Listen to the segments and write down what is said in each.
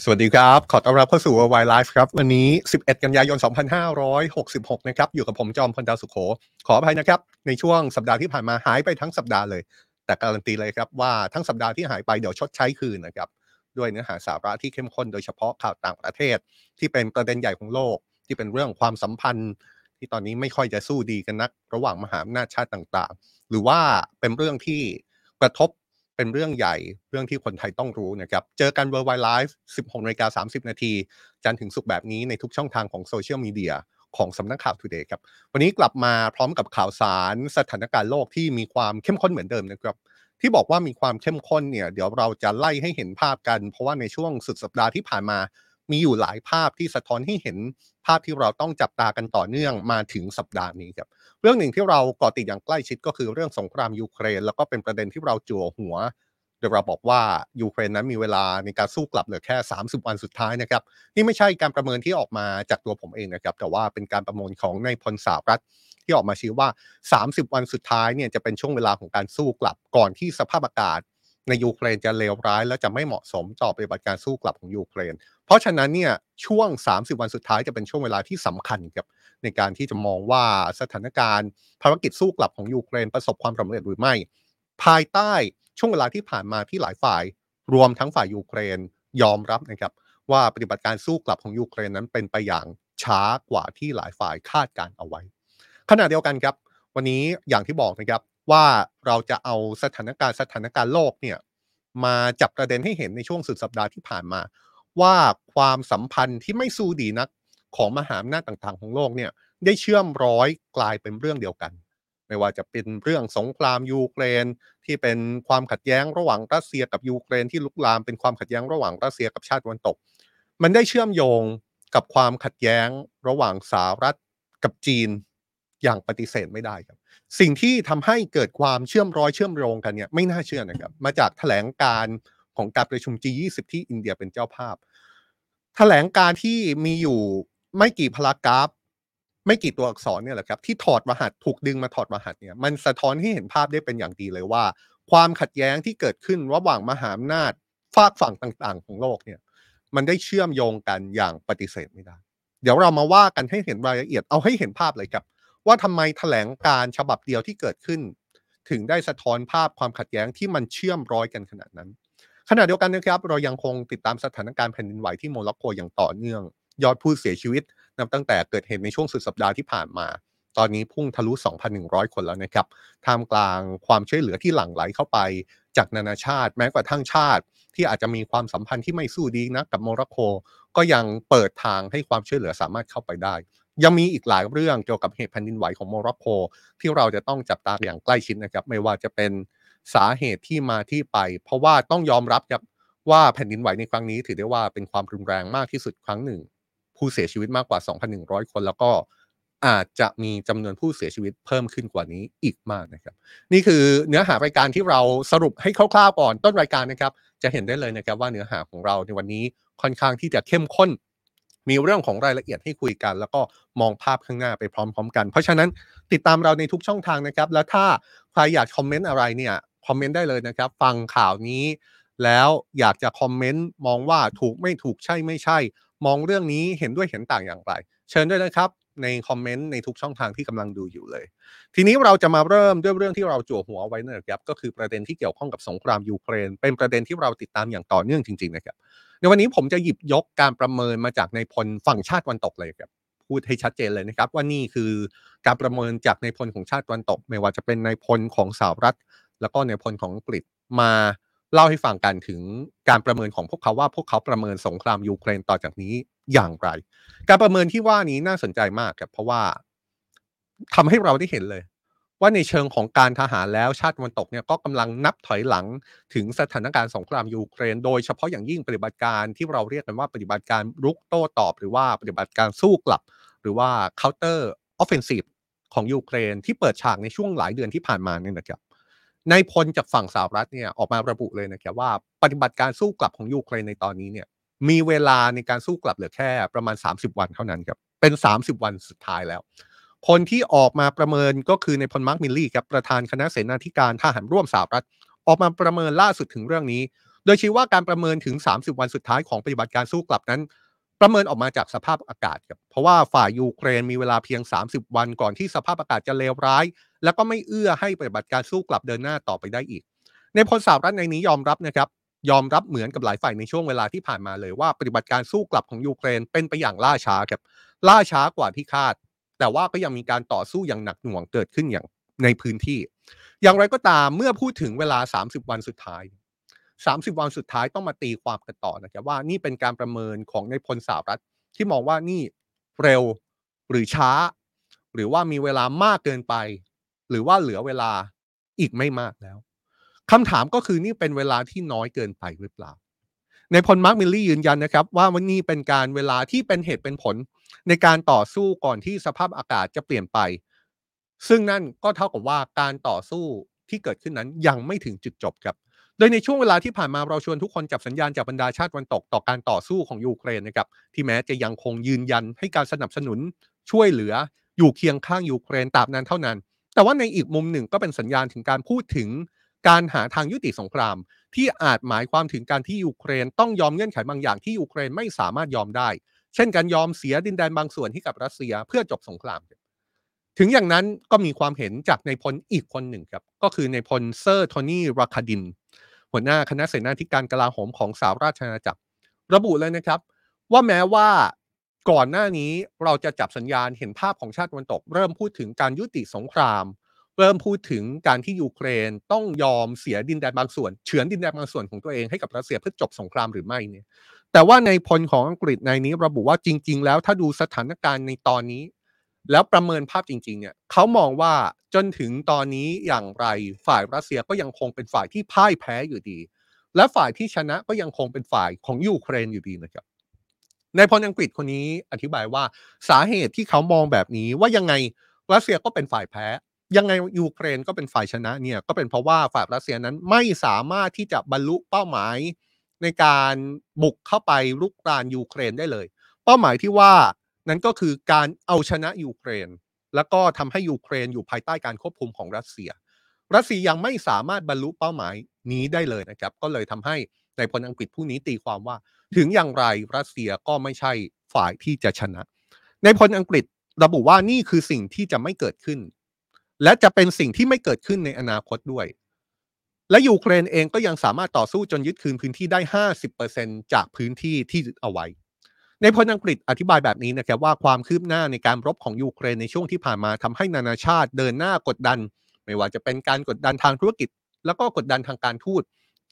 สวัสดีครับ ขอต้อนรับเข้าสู่ Worldwide Life ครับ วันนี้ 11 กันยายน 2566 นะครับ อยู่กับผมจอมพลดาวสุขโข ขออภัยนะครับ ในช่วงสัปดาห์ที่ผ่านมาหายไปทั้งสัปดาห์เลย แต่การันตีเลยครับว่าทั้งสัปดาห์ที่หายไปเดี๋ยวชดใช้คืนนะครับ ด้วยเนื้อหาสาระที่เข้มข้นโดยเฉพาะข่าวต่างประเทศ ที่เป็นประเด็นใหญ่ของโลก ที่เป็นเรื่องความสัมพันธ์ ที่ตอนนี้ไม่ค่อยจะสู้ดีกันนัก ระหว่างมหาอำนาจชาติต่างๆ หรือว่าเป็นเรื่องที่กระทบ เป็นเรื่องใหญ่เรื่องที่คนไทยต้องรู้นะครับ เจอกัน Worldwide Live 16นาฬิกา30 นาที จันถึงสุกแบบนี้ในทุกช่องทางของโซเชียลมีเดียของสำนักข่าว Today ครับ วันนี้กลับมาพร้อมกับข่าวสารสถานการณ์โลกที่มีความเข้มข้นเหมือนเดิมนะครับ ที่บอกว่ามีความเข้มข้นเนี่ย เดี๋ยวเราจะไล่ให้เห็นภาพกัน เพราะว่าในช่วงสุดสัปดาห์ที่ผ่านมา มีอยู่หลายภาพที่สะท้อนให้เห็นภาพที่เราต้องจับตากันต่อเนื่องมาถึงสัปดาห์นี้ครับเรื่องหนึ่งที่เราเกาะติดอย่างใกล้ชิดก็คือเรื่องสงครามยูเครน แล้วก็เป็นประเด็นที่เราจั่วหัวโดยเราบอกว่ายูเครนนั้นมีเวลาในการสู้กลับเหลือแค่ 30 วันสุดท้ายนะครับนี่ไม่ใช่การประเมินที่ออกมาจากตัวผมเองนะครับแต่ว่าเป็นการประเมินของนายพลสาวรัฐที่ออกมาชี้ว่า 30 วันสุดท้ายเนี่ยจะเป็นช่วงเวลาของการสู้กลับก่อนที่สภาพอากาศ ในยูเครนจะเลวร้ายและจะไม่เหมาะสมต่อปฏิบัติการสู้กลับของยูเครน เพราะฉะนั้นเนี่ยช่วง 30 วันสุดท้ายจะเป็นช่วงเวลาที่สำคัญครับในการที่จะมองว่าสถานการณ์ภารกิจสู้กลับของยูเครนประสบความสำเร็จหรือไม่ ภายใต้ช่วงเวลาที่ผ่านมาที่หลายฝ่าย รวมทั้งฝ่ายยูเครนยอมรับนะครับว่าปฏิบัติการสู้กลับของยูเครนนั้นเป็นไปอย่างช้ากว่าที่หลายฝ่ายคาดการเอาไว้ ขณะเดียวกันครับ วันนี้อย่างที่บอกนะครับ ว่าเราจะเอาสถานการณ์สถานการณ์โลกเนี่ยมาจับประเด็นให้เห็นในช่วงสุดสัปดาห์ที่ผ่านมา ว่าความสัมพันธ์ที่ไม่สู้ดีนักของมหาอำนาจต่างๆ ของโลกเนี่ยได้เชื่อมร้อยกลายเป็นเรื่องเดียวกัน ไม่ว่าจะเป็นเรื่องสงครามยูเครน ที่เป็นความขัดแย้งระหว่างรัสเซียกับยูเครนที่ลุกลามเป็นความขัดแย้งระหว่างรัสเซียกับชาติตะวันตก มันได้เชื่อมโยงกับความขัดแย้งระหว่างสหรัฐกับจีนอย่างปฏิเสธไม่ได้ครับ สิ่งที่ทำให้เกิดความเชื่อมร้อยเชื่อมโยงกันเนี่ยไม่น่าเชื่อนะครับ มาจากแถลงการของการประชุม G20 ที่อินเดียเป็นเจ้าภาพแถลงการที่มีอยู่ไม่กี่พารากราฟ ไม่กี่ตัวอักษรเนี่ยแหละครับ ที่ถอดรหัสถูกดึงมาถอดรหัสเนี่ยมันสะท้อนให้เห็นภาพได้เป็นอย่างดีเลยว่า ความขัดแย้งที่เกิดขึ้นระหว่างมหาอำนาจฝากฝั่งต่าง ๆ ของโลกเนี่ย มันได้เชื่อมโยงกันอย่างปฏิเสธไม่ได้ เดี๋ยวเรามาว่ากันให้เห็นรายละเอียดเอาให้เห็นภาพเลยครับ ว่าทำไมแถลงการณ์ฉบับเดียวที่เกิดขึ้น ถึงได้สะท้อนภาพความขัดแย้งที่มันเชื่อมร้อยกันขนาดนั้น ขณะเดียวกันนะครับ เรายังคงติดตามสถานการณ์แผ่นดินไหวที่โมร็อกโกอย่างต่อเนื่อง ยอดผู้เสียชีวิตนับตั้งแต่เกิดเหตุในช่วงสุดสัปดาห์ที่ผ่านมา ตอนนี้พุ่งทะลุ 2,100 คนแล้วนะครับท่ามกลางความช่วยเหลือที่หลั่งไหลเข้าไป จากนานาชาติ แม้กระทั่งชาติ ที่อาจจะมีความสัมพันธ์ที่ไม่สู้ดีนะกับโมร็อกโกก็ยังเปิดทางให้ความช่วยเหลือสามารถเข้าไปได้ ยังมีอีกหลายเรื่องเกี่ยวกับเหตุแผ่นดินไหวของโมร็อกโกที่เราจะต้องจับตาอย่างใกล้ชิดนะครับ ไม่ว่าจะเป็นสาเหตุที่มาที่ไป เพราะว่าต้องยอมรับครับว่าแผ่นดินไหวในครั้งนี้ ถือได้ว่าเป็นความรุนแรงมากที่สุดครั้งหนึ่ง ผู้เสียชีวิตมากกว่า 2,100 คน แล้วก็อาจจะมีจำนวนผู้เสียชีวิตเพิ่มขึ้นกว่านี้อีกมากนะครับ นี่คือเนื้อหารายการที่เราสรุปให้คร่าวๆก่อนต้นรายการนะครับ จะเห็นได้เลยนะครับว่าเนื้อหาของเราในวันนี้ค่อนข้างที่จะเข้มข้น มีเรื่องของรายละเอียดให้คุยกัน แล้วก็มองภาพข้างหน้าไปพร้อม ๆ กัน เพราะฉะนั้นติดตามเราในทุกช่องทางนะครับ แล้วถ้าใครอยากคอมเมนต์อะไรเนี่ยคอมเมนต์ได้เลยนะครับ ฟังข่าวนี้ แล้วอยากจะคอมเมนต์มองว่าถูกไม่ถูกใช่ไม่ใช่ มองเรื่องนี้เห็นด้วยเห็นต่างอย่างไร เชิญด้วยนะครับในคอมเมนต์ในทุกช่องทางที่กำลังดูอยู่เลย ทีนี้เราจะมาเริ่มด้วยเรื่องที่เราจั่วหัวไว้นะครับก็คือประเด็นที่เกี่ยวข้องกับสงครามยูเครน เป็นประเด็นที่เราติดตามอย่างต่อเนื่องจริง ๆ นะครับ ในวันนี้ผมจะหยิบยกการประเมินมาจากในพลฝั่งชาติวันตกเลยครับพูดให้ชัดเจนเลยนะครับ ว่านี่คือการประเมินจากในพลของชาติวันตก ไม่ว่าจะเป็นในพลของสหรัฐ แล้วก็ในพลของอังกฤษมาเล่าให้ฟังกันถึงการประเมินของพวกเขาว่าพวกเขาประเมินสงครามยูเครนต่อจากนี้อย่างไร การประเมินที่ว่านี้น่าสนใจมากครับเพราะว่าทำให้เราได้เห็นเลย ว่าในเชิงของการทหารแล้วชาติตะวันตกเนี่ยก็กำลังนับถอยหลังถึงสถานการณ์สงครามยูเครน โดยเฉพาะอย่างยิ่งปฏิบัติการที่เราเรียกกันว่าปฏิบัติการรุกโต้ตอบ หรือว่าปฏิบัติการสู้กลับ หรือว่า counter offensive ของยูเครนที่เปิดฉากในช่วงหลายเดือนที่ผ่านมาเนี่ยนะครับในพลจากฝั่งสหรัฐเนี่ยออกมาระบุเลยนะครับว่าปฏิบัติการสู้กลับของยูเครนในตอนนี้เนี่ยมีเวลาในการสู้กลับเหลือแค่ประมาณ 30 วันเท่านั้นครับเป็น 30 วันสุดท้ายแล้ว คนที่ออกมาประเมินก็คือนายพลมาร์คมิลลี่ครับประธานคณะเสนาธิการทหารร่วมสหรัฐ ออกมาประเมินล่าสุดถึงเรื่องนี้ โดยชี้ว่าการประเมินถึง 30 วันสุดท้ายของปฏิบัติการสู้กลับนั้น ประเมินออกมาจากสภาพอากาศครับเพราะว่าฝ่ายยูเครนมีเวลาเพียง 30 วันก่อนที่สภาพอากาศจะเลวร้าย แล้วก็ไม่เอื้อให้ปฏิบัติการสู้กลับเดินหน้าต่อไปได้อีก ในพลสหรัฐในนี้ยอมรับนะครับยอมรับเหมือนกับหลายฝ่ายในช่วงเวลาที่ผ่านมาเลยว่าปฏิบัติการสู้กลับของยูเครนเป็นไปอย่างล่าช้าครับล่าช้ากว่าที่คาด แต่ว่าก็ยังมีการต่อสู้อย่างหนักหน่วงเกิดขึ้นอย่างในพื้นที่ อย่างไรก็ตามเมื่อพูดถึงเวลา 30 วันสุดท้าย 30 วันสุดท้ายต้องมาตีความกันต่อนะครับว่านี่เป็นการประเมินของในพลสหรัฐที่มองว่านี่เร็วหรือช้า หรือว่ามีเวลามากเกินไป หรือว่าเหลือเวลาอีกไม่มากแล้วคำถามก็คือนี่เป็นเวลาที่น้อยเกินไปหรือเปล่า นายพลมาร์คมิลลี่ยืนยันนะครับ ว่าวันนี้เป็นการเวลาที่เป็นเหตุเป็นผล ในการต่อสู้ก่อนที่สภาพอากาศจะเปลี่ยนไป ซึ่งนั่นก็เท่ากับว่าการต่อสู้ที่เกิดขึ้นนั้นยังไม่ถึงจุดจบครับ โดยในช่วงเวลาที่ผ่านมาเราชวนทุกคนจับสัญญาณจากบรรดาชาติตะวันตกต่อการต่อสู้ของยูเครนนะครับที่แม้จะยังคงยืนยันให้การสนับสนุนช่วยเหลืออยู่เคียงข้างยูเครนตราบนานเท่านาน แต่ว่าในอีกมุมหนึ่งก็เป็นสัญญาณถึงการพูดถึง การหาทางยุติสงคราม ที่อาจหมายความถึงการที่ยูเครนต้องยอมเงื่อนไขบางอย่างที่ยูเครนไม่สามารถยอมได้ เช่นการยอมเสียดินแดนบางส่วนให้กับรัสเซียเพื่อจบสงคราม ถึงอย่างนั้นก็มีความเห็นจากนายพลอีกคนหนึ่งครับก็คือนายพลเซอร์โทนี่ราดาคิน หัวหน้าคณะเสนาธิการกลาโหมของสหราชอาณาจักร ระบุเลยนะครับ ว่าแม้ว่าก่อนหน้านี้เราจะจับสัญญาณเห็นภาพของชาติตะวันตก เริ่มพูดถึงการยุติสงคราม เริ่มพูดถึงการที่ยูเครนต้องยอมเสียดินแดนบางส่วนเฉือนดินแดนบางส่วนของตัวเองให้กับรัสเซียเพื่อจบสงครามหรือไม่เนี่ย แต่ว่าในพลของอังกฤษในนี้ระบุว่าจริง ๆ แล้วถ้าดูสถานการณ์ในตอนนี้ แล้วประเมินภาพจริง ๆ เนี่ยเขามองว่าจนถึงตอนนี้อย่างไรฝ่ายรัสเซียก็ยังคงเป็นฝ่ายที่พ่ายแพ้อยู่ดี และฝ่ายที่ชนะก็ยังคงเป็นฝ่ายของยูเครนอยู่ดีนะครับนายพลอังกฤษคนนี้อธิบายว่าสาเหตุที่เขามองแบบนี้ว่ายังไงรัสเซียก็เป็นฝ่ายแพ้ ยังไงยูเครนก็เป็นฝ่ายชนะเนี่ยก็เป็นเพราะว่าฝ่ายรัสเซียนั้นไม่สามารถที่จะบรรลุเป้าหมายในการบุกเข้าไปรุกรานยูเครนได้เลย เป้าหมายที่ว่านั้นก็คือการเอาชนะยูเครน แล้วก็ทำให้ยูเครนอยู่ภายใต้การควบคุมของรัสเซีย รัสเซียยังไม่สามารถบรรลุเป้าหมายนี้ได้เลยนะครับ ก็เลยทำให้ในพลอังกฤษผู้นี้ตีความว่า ถึงอย่างไรรัสเซียก็ไม่ใช่ฝ่ายที่จะชนะ ในพลอังกฤษระบุว่านี่คือสิ่งที่จะไม่เกิดขึ้น และจะเป็นสิ่งที่ไม่เกิดขึ้นในอนาคตด้วย และยูเครนเองก็ยังสามารถต่อสู้จนยึดคืนพื้นที่ได้ 50%จากพื้นที่ที่ยึดเอาไว้ ในพลอังกฤษอธิบายแบบนี้นะครับว่าความคืบหน้าในการรบของยูเครนในช่วงที่ผ่านมาทำให้นานาชาติเดินหน้ากดดัน ไม่ว่าจะเป็นการกดดันทางธุรกิจ แล้วก็กดดันทางการทูต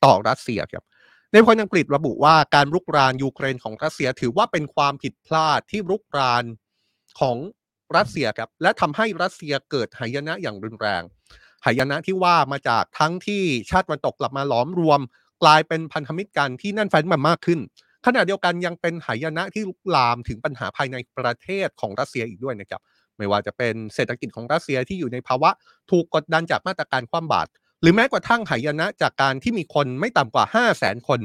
ต่อรัสเซียครับในพลอังกฤษระบุว่าการรุกรานยูเครนของรัสเซียถือว่าเป็นความผิดพลาดที่รุกรานของ รัสเซียครับและทำให้รัสเซียเกิดหายนะอย่างรุนแรงหายนะที่ว่ามาจากทั้งที่ชาติวันตกกลับมาหลอมรวม กลายเป็นพันธมิตรกันที่แน่นแฟนมันมากขึ้นขณะเดียวกันยังเป็นหายนะที่ลุกลามถึงปัญหาภายในประเทศของรัสเซียอีกด้วยนะครับไม่ว่าจะเป็นเศรษฐกิจของรัสเซียที่อยู่ในภาวะถูกกดดันจากมาตรการคว่ำบาตรหรือแม้กระทั่งหายนะจากการที่มีคนไม่ต่ำกว่า 5 0 0แสนคน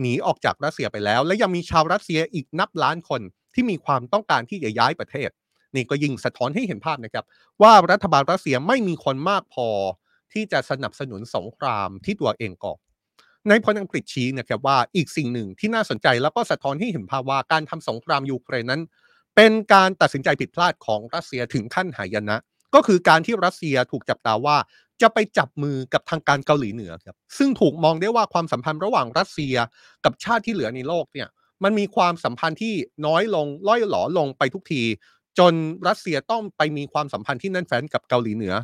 หนีออกจากรัสเซียไปแล้ว และยังมีชาวรัสเซียอีกนับล้านคนที่มีความต้องการที่จะย้ายประเทศ นี่ก็ยิ่งสะท้อนให้เห็นภาพนะครับ ว่ารัฐบาลรัสเซียไม่มีคนมากพอที่จะสนับสนุนสงครามที่ตัวเองก่อในพลอังกฤษชี้นะครับว่าอีกสิ่งหนึ่งที่น่าสนใจแล้วก็สะท้อนให้เห็นภาพว่าการทำสงครามยูเครนนั้น เป็นการตัดสินใจผิดพลาดของรัสเซียถึงขั้นหายนะ ก็คือการที่รัสเซียถูกจับตาว่าจะไปจับมือกับทางการเกาหลีเหนือครับซึ่งถูกมองได้ว่าความสัมพันธ์ระหว่างรัสเซียกับชาติที่เหลือในโลกเนี่ยมันมีความสัมพันธ์ที่น้อยลงล่อยหลอลงไปทุกที จนรัสเซียต้องไปมีความสัมพันธ์ที่แน่นแฟ้นกับเกาหลีเหนือ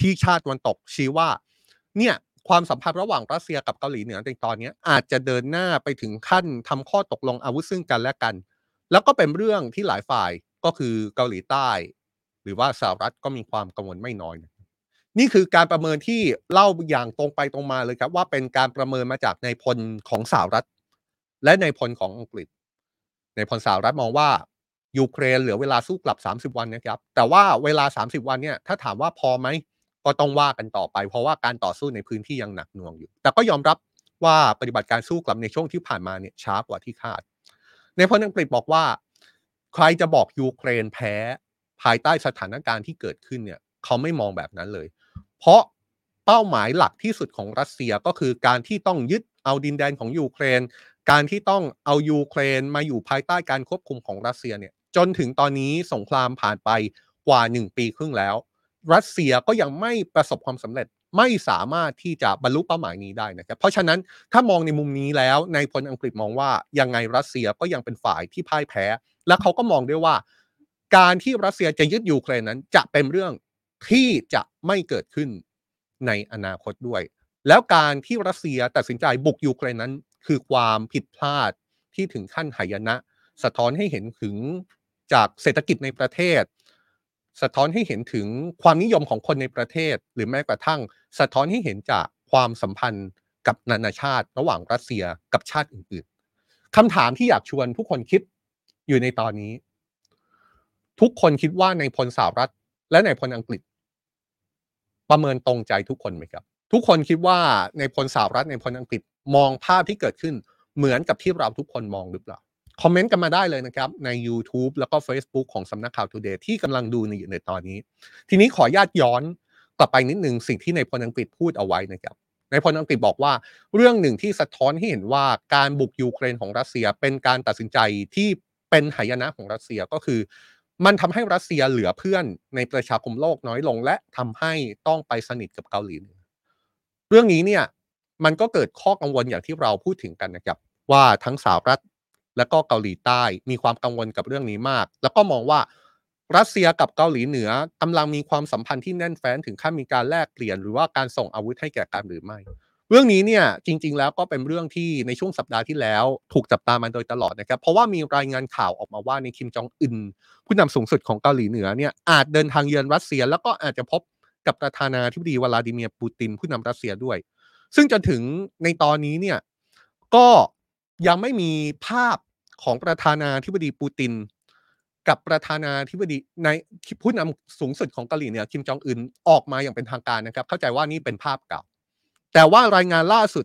ที่ชาติวันตกชี้ว่า เนี่ยความสัมพันธ์ระหว่างรัสเซียกับเกาหลีเหนือในตอนนี้อาจจะเดินหน้าไปถึงขั้นทำข้อตกลงอาวุธซึ่งกันและกัน แล้วก็เป็นเรื่องที่หลายฝ่ายก็คือเกาหลีใต้ หรือว่าสหรัฐก็มีความกังวลไม่น้อยนี่คือการประเมินที่เล่าอย่างตรงไปตรงมาเลยครับ ว่าเป็นการประเมินมาจากในพลของสหรัฐ และในพลของอังกฤษ ในพลสหรัฐมองว่า ยูเครนเหลือเวลาสู้กลับ 30 วันนะครับ แต่ว่าเวลา 30 วันเนี่ยถ้าถามว่าพอไหมก็ต้องว่ากันต่อไป เพราะว่าการต่อสู้ในพื้นที่ยังหนักหน่วงอยู่ แต่ก็ยอมรับว่าปฏิบัติการสู้กลับในช่วงที่ผ่านมาเนี่ยช้ากว่าที่คาด นายพลอังกฤษบอกว่า ใครจะบอกยูเครนแพ้ภายใต้สถานการณ์ที่เกิดขึ้นเนี่ยเขาไม่มองแบบนั้นเลย เพราะเป้าหมายหลักที่สุดของรัสเซียก็คือการที่ต้องยึดเอาดินแดนของยูเครน การที่ต้องเอายูเครนมาอยู่ภายใต้การควบคุมของรัสเซียเนี่ย จนถึงตอนนี้สงครามผ่านไปกว่า 1 ปีครึ่งแล้ว รัสเซียก็ยังไม่ประสบความสำเร็จไม่สามารถที่จะบรรลุเป้าหมายนี้ได้นะครับ เพราะฉะนั้นถ้ามองในมุมนี้แล้วนายพลอังกฤษมองว่ายังไงรัสเซียก็ยังเป็นฝ่ายที่พ่ายแพ้ และเขาก็มองด้วยว่า การที่รัสเซียจะยึดยูเครนนั้น จะเป็นเรื่องที่จะไม่เกิดขึ้นในอนาคตด้วย แล้วการที่รัสเซียตัดสินใจบุกยูเครนนั้น คือความผิดพลาดที่ถึงขั้นหายนะ สะท้อนให้เห็นถึง จากเศรษฐกิจในประเทศ สะท้อนให้เห็นถึงความนิยมของคนในประเทศ หรือแม้กระทั่ง สะท้อนให้เห็นจากความสัมพันธ์กับนานาชาติ ระหว่างรัสเซียกับชาติอื่นๆคำถามที่อยากชวนทุกคนคิดอยู่ในตอนนี้ ทุกคนคิดว่าในพลสหรัฐ และในพลอังกฤษ ประเมินตรงใจทุกคนไหมครับ ทุกคนคิดว่าในพลสหรัฐในพลอังกฤษมองภาพที่เกิดขึ้นเหมือนกับที่เราทุกคนมองหรือเปล่า คอมเมนต์กันมาได้เลยนะครับ ใน YouTube แล้วก็ Facebook ของสำนักข่าว Today ที่กำลังดูในอยู่ในตอนนี้ ทีนี้ขออนุญาตย้อนกลับไปนิดนึงสิ่งที่ในพลอังกฤษพูดเอาไว้นะครับในพลอังกฤษบอกว่า เรื่องหนึ่งที่สะท้อนให้เห็นว่าการบุกยูเครนของรัสเซียเป็นการตัดสินใจที่เป็นหายนะของรัสเซียก็คือ มันทำให้รัสเซียเหลือเพื่อนในประชาคมโลกน้อยลง และทำให้ต้องไปสนิทกับเกาหลีเหนือเรื่องนี้เนี่ยมันก็เกิดข้อกังวลอย่างที่เราพูดถึงกันนะครับว่าทั้งสหรัฐ และก็เกาหลีใต้มีความกังวลกับเรื่องนี้มาก แล้วก็มองว่ารัสเซียกับเกาหลีเหนือกำลังมีความสัมพันธ์ที่แน่นแฟ้นถึงขั้นมีการแลกเปลี่ยนหรือว่าการส่งอาวุธให้แก่กันหรือไม่ เรื่องนี้เนี่ยจริง ๆ แล้วก็เป็นเรื่องที่ในช่วงสัปดาห์ที่แล้ว ถูกจับตามาโดยตลอดนะครับ เพราะว่ามีรายงานข่าวออกมาว่าในคิมจองอึนผู้นำสูงสุดของเกาหลีเหนือเนี่ยอาจเดินทางเยือนรัสเซีย แล้วก็อาจจะพบกับประธานาธิบดีวลาดิเมียร์ปูตินผู้นำรัสเซียด้วย ซึ่งจนถึงในตอนนี้เนี่ยก็ ยังไม่มีภาพของประธานาธิบดีปูติน กับประธานาธิบดีในผู้นำสูงสุดของเกาหลีเหนือคิมจองอึนออกมาอย่างเป็นทางการนะครับ เข้าใจว่านี่เป็นภาพเก่า แต่ว่ารายงานล่าสุด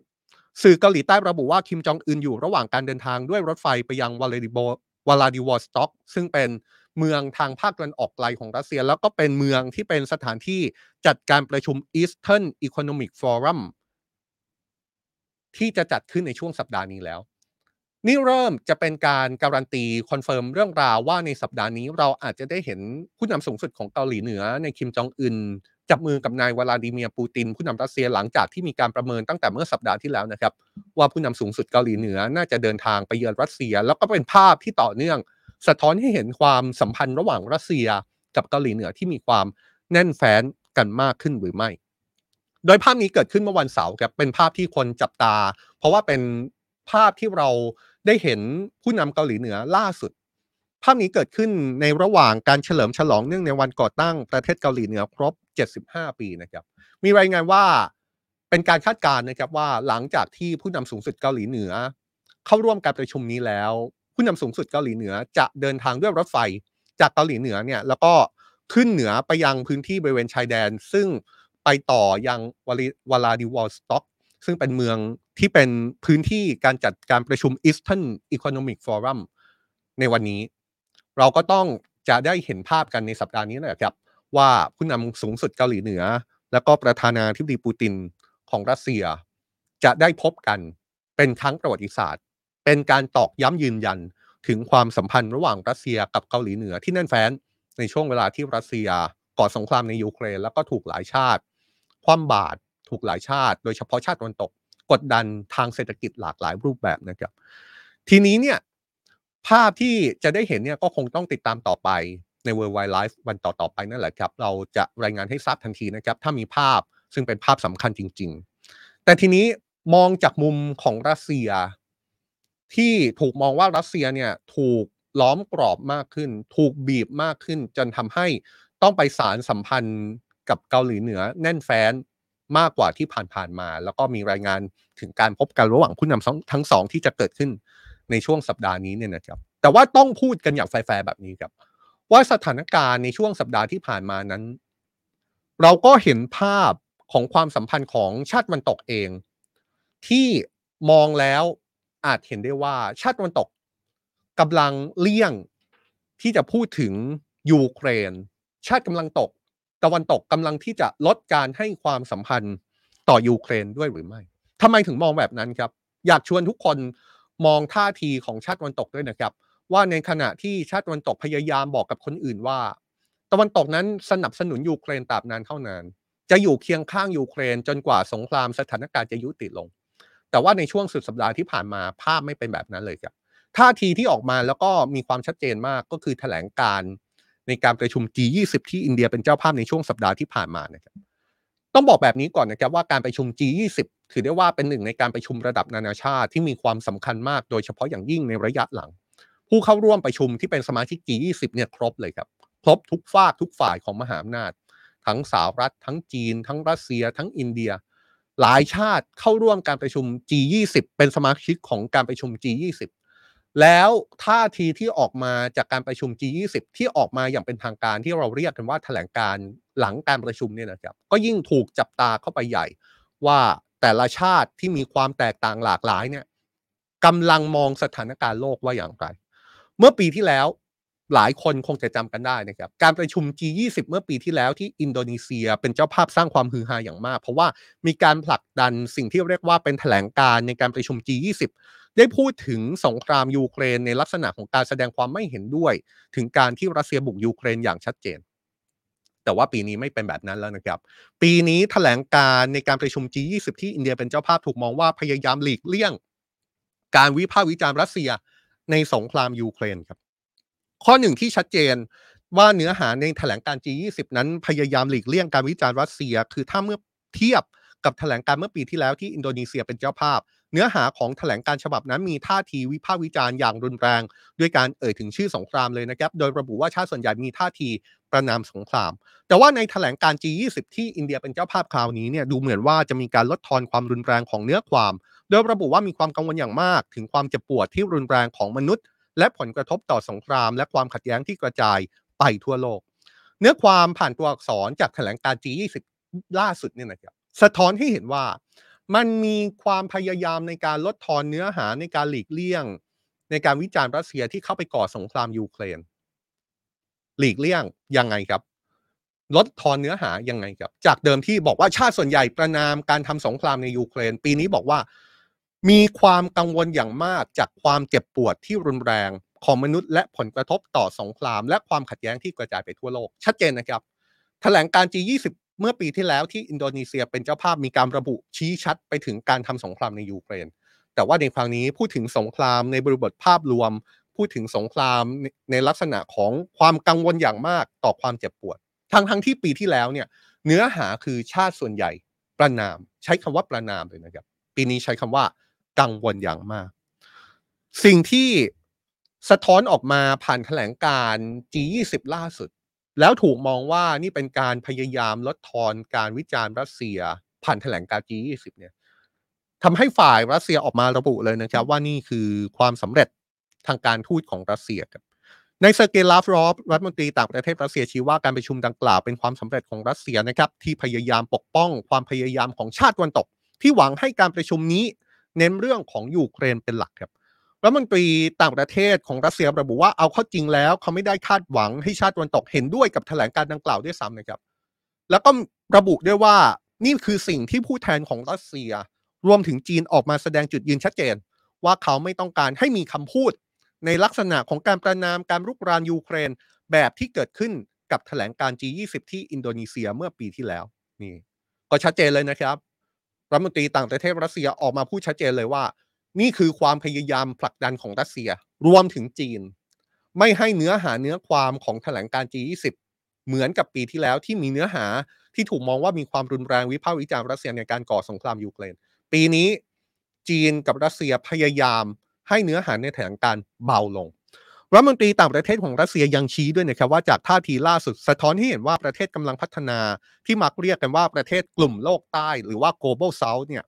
สื่อเกาหลีใต้ระบุว่าคิมจองอึนอยู่ระหว่างการเดินทางด้วยรถไฟไปยังวลาดิโบวลาดิวอสต็อก ซึ่งเป็นเมืองทางภาคตะวันออกไกลของรัสเซีย แล้วก็เป็นเมืองที่เป็นสถานที่จัดการประชุม Eastern Economic Forum ที่จะจัดขึ้นในช่วงสัปดาห์นี้แล้ว นี่เริ่มจะเป็นการการันตีคอนเฟิร์มเรื่องราวว่าในสัปดาห์นี้เราอาจจะได้เห็นผู้นำสูงสุดของเกาหลีเหนือนายคิมจองอึนจับมือกับนายวลาดิเมียร์ปูติน ผู้นำรัสเซียหลังจากที่มีการประเมินตั้งแต่เมื่อสัปดาห์ที่แล้วนะครับ ว่าผู้นำสูงสุดเกาหลีเหนือน่าจะเดินทางไปเยือนรัสเซีย แล้วก็เป็นภาพที่ต่อเนื่อง สะท้อนให้เห็นความสัมพันธ์ระหว่างรัสเซียกับเกาหลีเหนือที่มีความแน่นแฟ้นกันมากขึ้นหรือไม่ โดยภาพนี้เกิดขึ้นเมื่อวันเสาร์ครับเป็นภาพที่คนจับตา เพราะว่าเป็น ภาพที่เราได้เห็นผู้นำเกาหลีเหนือล่าสุด ภาพนี้เกิดขึ้นในระหว่างการเฉลิมฉลองเนื่องในวันก่อตั้งประเทศเกาหลีเหนือครบ 75 ปีนะครับ มีรายงานว่าเป็นการคาดการณ์นะครับว่าหลังจากที่ผู้นำสูงสุดเกาหลีเหนือ เข้าร่วมการประชุมนี้แล้ว ผู้นำสูงสุดเกาหลีเหนือจะเดินทางด้วยรถไฟจากเกาหลีเหนือเนี่ยแล้วก็ขึ้นเหนือไปยังพื้นที่บริเวณชายแดน ซึ่งไปต่อยังวลาดิวอลสต็อก ซึ่งเป็นเมือง ที่เป็นพื้นที่การจัดการประชุม Eastern Economic Forum ในวันนี้ เราก็ต้องจะได้เห็นภาพกันในสัปดาห์นี้นะครับ ว่าผู้นำสูงสุดเกาหลีเหนือ แล้วก็ประธานาธิบดีปูตินของรัสเซีย จะได้พบกันเป็นครั้งประวัติศาสตร์ เป็นการตอกย้ำยืนยันถึงความสัมพันธ์ระหว่างรัสเซียกับเกาหลีเหนือที่แน่นแฟ้นในช่วงเวลาที่รัสเซียก่อสงครามในยูเครนแล้วก็ถูกหลายชาติ คว่ำบาตรถูกหลายชาติ โดยเฉพาะชาติตะวันตก กดดันทางเศรษฐกิจหลากหลายรูปแบบนะครับ ทีนี้เนี่ยภาพที่จะได้เห็นเนี่ยก็คงต้องติดตามต่อไปใน World Wide Life วันต่อๆไปนั่นแหละครับ เราจะรายงานให้ทราบทันทีนะครับ ถ้ามีภาพซึ่งเป็นภาพสำคัญจริง ๆ แต่ทีนี้มองจากมุมของรัสเซีย ที่ถูกมองว่ารัสเซียเนี่ยถูกล้อมกรอบมากขึ้น ถูกบีบมากขึ้น จนทำให้ต้องไปสารสัมพันธ์กับเกาหลีเหนือแน่นแฟ้น มากกว่าที่ผ่านๆมา แล้วก็มีรายงานถึงการพบกันระหว่างผู้นำทั้งสองที่จะเกิดขึ้นในช่วงสัปดาห์นี้เนี่ยนะครับ แต่ว่าต้องพูดกันอย่างแฟร์แบบนี้ครับ ว่าสถานการณ์ในช่วงสัปดาห์ที่ผ่านมานั้น เราก็เห็นภาพของความสัมพันธ์ของชาติตะวันตกเอง ที่มองแล้วอาจเห็นได้ว่าชาติตะวันตกกำลังเลี่ยงที่จะพูดถึงยูเครน ชาติกำลังตก ตะวันตกกำลังที่จะลดการให้ความสัมพันธ์ต่อยูเครนด้วยหรือไม่ทำไมถึงมองแบบนั้นครับ อยากชวนทุกคนมองท่าทีของชาติตะวันตกด้วยนะครับ ว่าในขณะที่ชาติตะวันตกพยายามบอกกับคนอื่นว่า ตะวันตกนั้นสนับสนุนยูเครนตราบนานเท่านานจะอยู่เคียงข้างยูเครนจนกว่าสงครามสถานการณ์จะยุติลง แต่ว่าในช่วงสุดสัปดาห์ที่ผ่านมาภาพไม่เป็นแบบนั้นเลยครับท่าทีที่ออกมาแล้วก็มีความชัดเจนมากก็คือแถลงการ ในการประชุม G20 ที่อินเดียเป็นเจ้าภาพในช่วงสัปดาห์ที่ผ่านมานะครับต้องบอกแบบนี้ก่อนนะครับว่าการประชุม G20 ถือได้ว่าเป็นหนึ่งในการประชุมระดับนานาชาติที่มีความสำคัญมากโดยเฉพาะอย่างยิ่งในระยะหลัง ผู้เข้าร่วมประชุมที่เป็นสมาชิก G20 เนี่ยครบเลยครับ ครบทุกฝากทุกฝ่ายของมหาอำนาจ ทั้งสหรัฐ ทั้งจีน ทั้งรัสเซีย ทั้งอินเดีย หลายชาติเข้าร่วมการประชุม G20 เป็นสมาชิกของการประชุม G20 แล้วท่าทีที่ออกมาจากการประชุม G20 ที่ออกมาอย่างเป็นทางการที่เราเรียกกันว่าแถลงการหลังการประชุมเนี่ยนะครับ ก็ยิ่งถูกจับตาเข้าไปใหญ่ ว่าแต่ละชาติที่มีความแตกต่างหลากหลายเนี่ยกำลังมองสถานการณ์โลกว่าอย่างไร เมื่อปีที่แล้วหลายคนคงจะจำกันได้นะครับ การประชุม G20 เมื่อปีที่แล้วที่อินโดนีเซียเป็นเจ้าภาพสร้างความฮือฮาอย่างมาก เพราะว่ามีการผลักดันสิ่งที่เรียกว่าเป็นแถลงการในการประชุม G20 ได้พูดถึงสงครามยูเครนในลักษณะของการแสดงความไม่เห็นด้วย ถึงการที่รัสเซียบุกยูเครนอย่างชัดเจน แต่ว่าปีนี้ไม่เป็นแบบนั้นแล้วนะครับ ปีนี้แถลงการณ์ในการประชุม G20 ที่อินเดียเป็นเจ้าภาพถูกมองว่าพยายามหลีกเลี่ยง การวิพากษ์วิจารณ์รัสเซียในสงครามยูเครนครับ ข้อหนึ่งที่ชัดเจนว่าเนื้อหาในแถลงการ G20 นั้นพยายามหลีกเลี่ยงการวิจารณ์รัสเซีย คือถ้าเมื่อเทียบกับแถลงการณ์เมื่อปีที่แล้วที่อินโดนีเซียเป็นเจ้าภาพ เนื้อหาของแถลงการณ์ฉบับนั้นมีท่าทีวิพากษ์วิจารณ์อย่างรุนแรง ด้วยการเอ่ยถึงชื่อสงครามเลยนะครับ โดยระบุว่าชาติส่วนใหญ่มีท่าทีประนามสงคราม แต่ว่าในแถลงการ G20 ที่อินเดียเป็นเจ้าภาพคราวนี้เนี่ยดูเหมือนว่าจะมีการลดทอนความรุนแรงของเนื้อความ โดยระบุว่ามีความกังวลอย่างมาก ถึงความเจ็บปวดที่รุนแรงของมนุษย์ และผลกระทบต่อสงคราม และความขัดแย้งที่กระจายไปทั่วโลก เนื้อความผ่านตัวอักษรจากแถลงการ G20 ล่าสุดเนี่ยนะครับสะท้อนให้เห็นว่า มันมีความพยายามในการลดทอนเนื้อหาในการหลีกเลี่ยง ในการวิจารณ์รัสเซียที่เข้าไปก่อสงครามยูเครน หลีกเลี่ยงยังไงครับ ลดทอนเนื้อหายังไงครับ จากเดิมที่บอกว่าชาติส่วนใหญ่ประนามการทำสงครามในยูเครน ปีนี้บอกว่า มีความกังวลอย่างมากจากความเจ็บปวดที่รุนแรงของมนุษย์และผลกระทบต่อสงคราม และความขัดแย้งที่กระจายไปทั่วโลก ชัดเจนนะครับแถลงการ G20 เมื่อปีที่แล้วที่อินโดนีเซียเป็นเจ้าภาพมีการระบุชี้ชัดไปถึงการทำสงครามในยูเครน แต่ว่าในครั้งนี้พูดถึงสงครามในบริบทภาพรวม พูดถึงสงครามในลักษณะของความกังวลอย่างมากต่อความเจ็บปวด ทั้งทั้งที่ปีที่แล้วเนี่ยเนื้อหาคือชาติส่วนใหญ่ประนาม ใช้คำว่าประนามเลยนะครับ ปีนี้ใช้คำว่ากังวลอย่างมาก สิ่งที่สะท้อนออกมาผ่านแถลงการ G20 ล่าสุด แล้วถูกมองว่านี่เป็นการพยายามลดทอนการวิจารณ์รัสเซีย ผ่านแถลงการณ์ G20 เนี่ยทำให้ฝ่ายรัสเซียออกมาระบุเลยนะครับ ว่านี่คือความสำเร็จทางการทูตของรัสเซียครับนายเซอร์เกย์ลาฟรอฟรัฐมนตรีต่างประเทศรัสเซียชี้ว่าการประชุมดังกล่าวเป็นความสำเร็จของรัสเซียนะครับที่พยายามปกป้องความพยายามของชาติตะวันตก ที่หวังให้การประชุมนี้เน้นเรื่องของยูเครนเป็นหลักครับ รัฐมนตรีต่างประเทศของรัสเซียระบุว่าเอาเข้าจริงแล้วเขาไม่ได้คาดหวังให้ชาติตะวันตกเห็นด้วยกับแถลงการดังกล่าวด้วยซ้ำนะครับ แล้วก็ระบุด้วยว่านี่คือสิ่งที่ผู้แทนของรัสเซีย รวมถึงจีนออกมาแสดงจุดยืนชัดเจน ว่าเขาไม่ต้องการให้มีคำพูด ในลักษณะของการประนามการรุกรานยูเครนแบบที่เกิดขึ้นกับแถลงการ G20 ที่อินโดนีเซียเมื่อปีที่แล้วนี่ ก็ชัดเจนเลยนะครับรัฐมนตรีต่างประเทศรัสเซียออกมาพูดชัดเจนเลยว่า นี่คือความพยายามผลักดันของรัสเซีย รวมถึงจีน ไม่ให้เนื้อหาเนื้อความของแถลงการ G20 เหมือนกับปีที่แล้วที่มีเนื้อหาที่ถูกมองว่ามีความรุนแรงวิพากษ์วิจารณ์รัสเซียในการก่อสงครามยูเครน ปีนี้จีนกับรัสเซียพยายามให้เนื้อหาในแถลงการเบาลงรัฐมนตรีต่างประเทศของรัสเซียยังชี้ด้วยนะครับว่าจากท่าทีล่าสุดสะท้อนให้เห็นว่าประเทศกำลังพัฒนาที่มักเรียกกันว่าประเทศกลุ่มโลกใต้ หรือว่า global south เนี่ย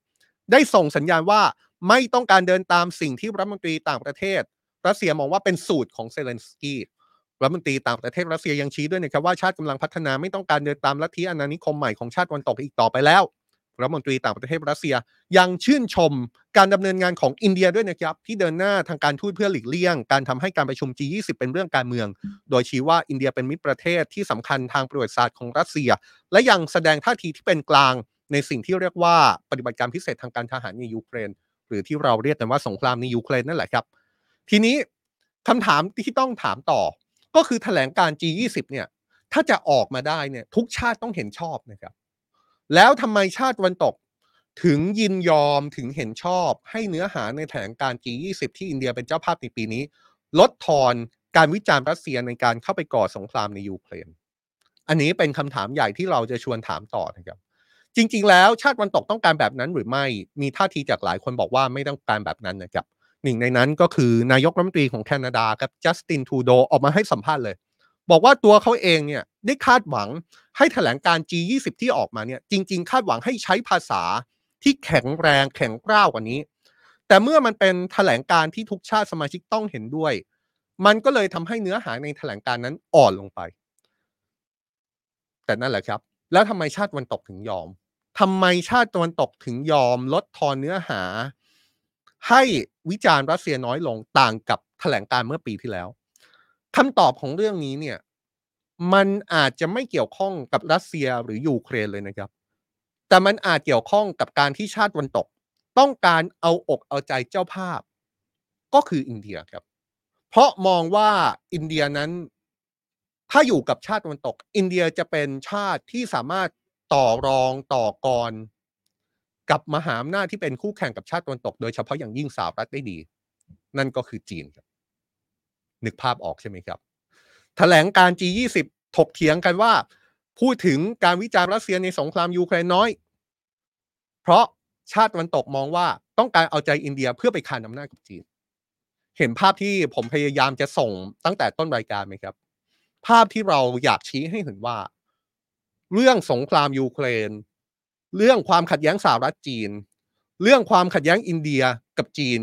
ได้ส่งสัญญาณว่า ไม่ต้องการเดินตามสิ่งที่รัฐมนตรีต่างประเทศ รัสเซียมองว่าเป็นสูตรของเซเลนสกี้รัฐมนตรีต่างประเทศรัสเซียยังชี้ด้วยนะครับว่าชาติกำลังพัฒนาไม่ต้องการเดินตามลัทธิอาณานิคมใหม่ของชาติวันตกอีกต่อไปแล้วรัฐมนตรีต่างประเทศรัสเซียยังชื่นชมการดำเนินงานของอินเดียด้วยนะครับ ที่เดินหน้าทางการทูตเพื่อหลีกเลี่ยง การทำให้การประชุม G20 เป็นเรื่องการเมือง โดยชี้ว่าอินเดียเป็นมิตรประเทศที่สำคัญทางประวัติศาสตร์ของรัสเซีย และยังแสดงท่าทีที่เป็นกลางในสิ่งที่เรียกว่าปฏิบัติการพิเศษทางการทหารในยูเครน หรือที่เราเรียกกันว่าสงครามในยูเครนนั่นแหละครับ ทีนี้คำถามที่ต้องถามต่อ ก็คือแถลงการ G20 เนี่ย ถ้าจะออกมาได้เนี่ย ทุกชาติต้องเห็นชอบนะครับ แล้วทำไมชาติตะวันตกถึงยินยอมถึงเห็นชอบ ให้เนื้อหาในแถลงการ G20 ที่อินเดียเป็นเจ้าภาพในปีนี้ ลดทอนการวิจารณ์รัสเซียในการเข้าไปก่อสงครามในยูเครน อันนี้เป็นคำถามใหญ่ที่เราจะชวนถามต่อนะครับ จริง ๆ แล้วชาติวันตกต้องการแบบนั้นหรือไม่มีท่าทีจากหลายคนบอกว่าไม่ต้องการแบบนั้นนะครับหนึ่งในนั้นก็คือนายกรัฐมนตรีของแคนาดาครับจัสตินทูโดออกมาให้สัมภาษณ์เลย บอกว่าตัวเขาเองเนี่ยได้คาดหวังให้แถลงการ G20 ที่ออกมาเนี่ยจริง ๆ คาดหวังให้ใช้ภาษาที่แข็งแรงแข็งกร้าวกว่านี้ แต่เมื่อมันเป็นแถลงการที่ทุกชาติสมาชิกต้องเห็นด้วย มันก็เลยทำให้เนื้อหาในแถลงการนั้นอ่อนลงไป แต่นั่นแหละครับ แล้วทำไมชาติวันตกถึงยอม ทำไมชาติตะวันตกถึงยอมลดทอนเนื้อหา ให้วิจารณ์รัสเซียน้อยลงต่างกับแถลงการเมื่อปีที่แล้วคำตอบของเรื่องนี้เนี่ย มันอาจจะไม่เกี่ยวข้องกับรัสเซียหรือยูเครนเลยนะครับ แต่มันอาจเกี่ยวข้องกับการที่ชาติตวันตก ต้องการเอาอกเอาใจเจ้าภาพ ก็คืออินเดียครับ เพราะมองว่าอินเดียนั้น ถ้าอยู่กับชาติตวันตก อินเดียจะเป็นชาติที่สามารถ ต่อรองต่อกรกับมหาอำนาจที่เป็นคู่แข่งกับชาติตะวันตก โดยเฉพาะอย่างยิ่งสหรัฐได้ดี นั่นก็คือจีนครับ นึกภาพออกใช่ไหมครับแถลงการ G20 ถกเถียงกันว่า พูดถึงการวิจารณ์รัสเซียในสงครามยูเครนน้อย เพราะชาติตะวันตกมองว่าต้องการเอาใจอินเดียเพื่อไปคานอำนาจกับจีน เห็นภาพที่ผมพยายามจะส่งตั้งแต่ต้นรายการไหมครับ ภาพที่เราอยากชี้ให้เห็นว่า เรื่องสงครามยูเครน เรื่องความขัดแย้งสหรัฐจีน เรื่องความขัดแย้งอินเดียกับจีน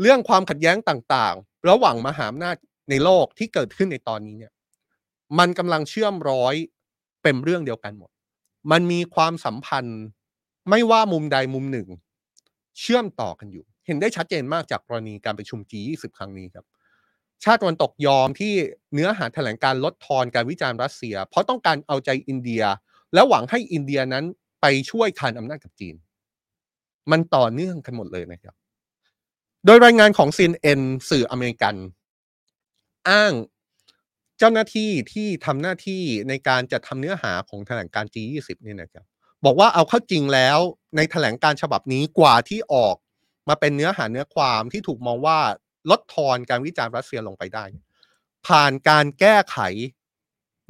เรื่องความขัดแย้งต่างๆ ระหว่างมหาอำนาจในโลกที่เกิดขึ้นในตอนนี้เนี่ย มันกำลังเชื่อมร้อยเป็นเรื่องเดียวกันหมด มันมีความสัมพันธ์ไม่ว่ามุมใดมุมหนึ่ง เชื่อมต่อกันอยู่ เห็นได้ชัดเจนมากจากกรณีการประชุม G20 ครั้งนี้ครับ ชาติตะวันตกยอมที่เนื้อหาแถลงการลดทอนการวิจารณ์รัสเซีย เพราะต้องการเอาใจอินเดีย และหวังให้อินเดียนั้นไปช่วยคานอำนาจกับจีน มันต่อเนื่องกันหมดเลยนะครับ โดยรายงานของ CNN สื่ออเมริกัน อ้างเจ้าหน้าที่ที่ทำหน้าที่ในการจัดทำเนื้อหาของแถลงการ G20 นี่นะครับบอกว่าเอาเข้าจริงแล้วในแถลงการฉบับนี้กว่าที่ออกมาเป็นเนื้อหาเนื้อความที่ถูกมองว่า ลดทอนการวิจารณ์รัสเซียลงไปได้ ผ่านการแก้ไข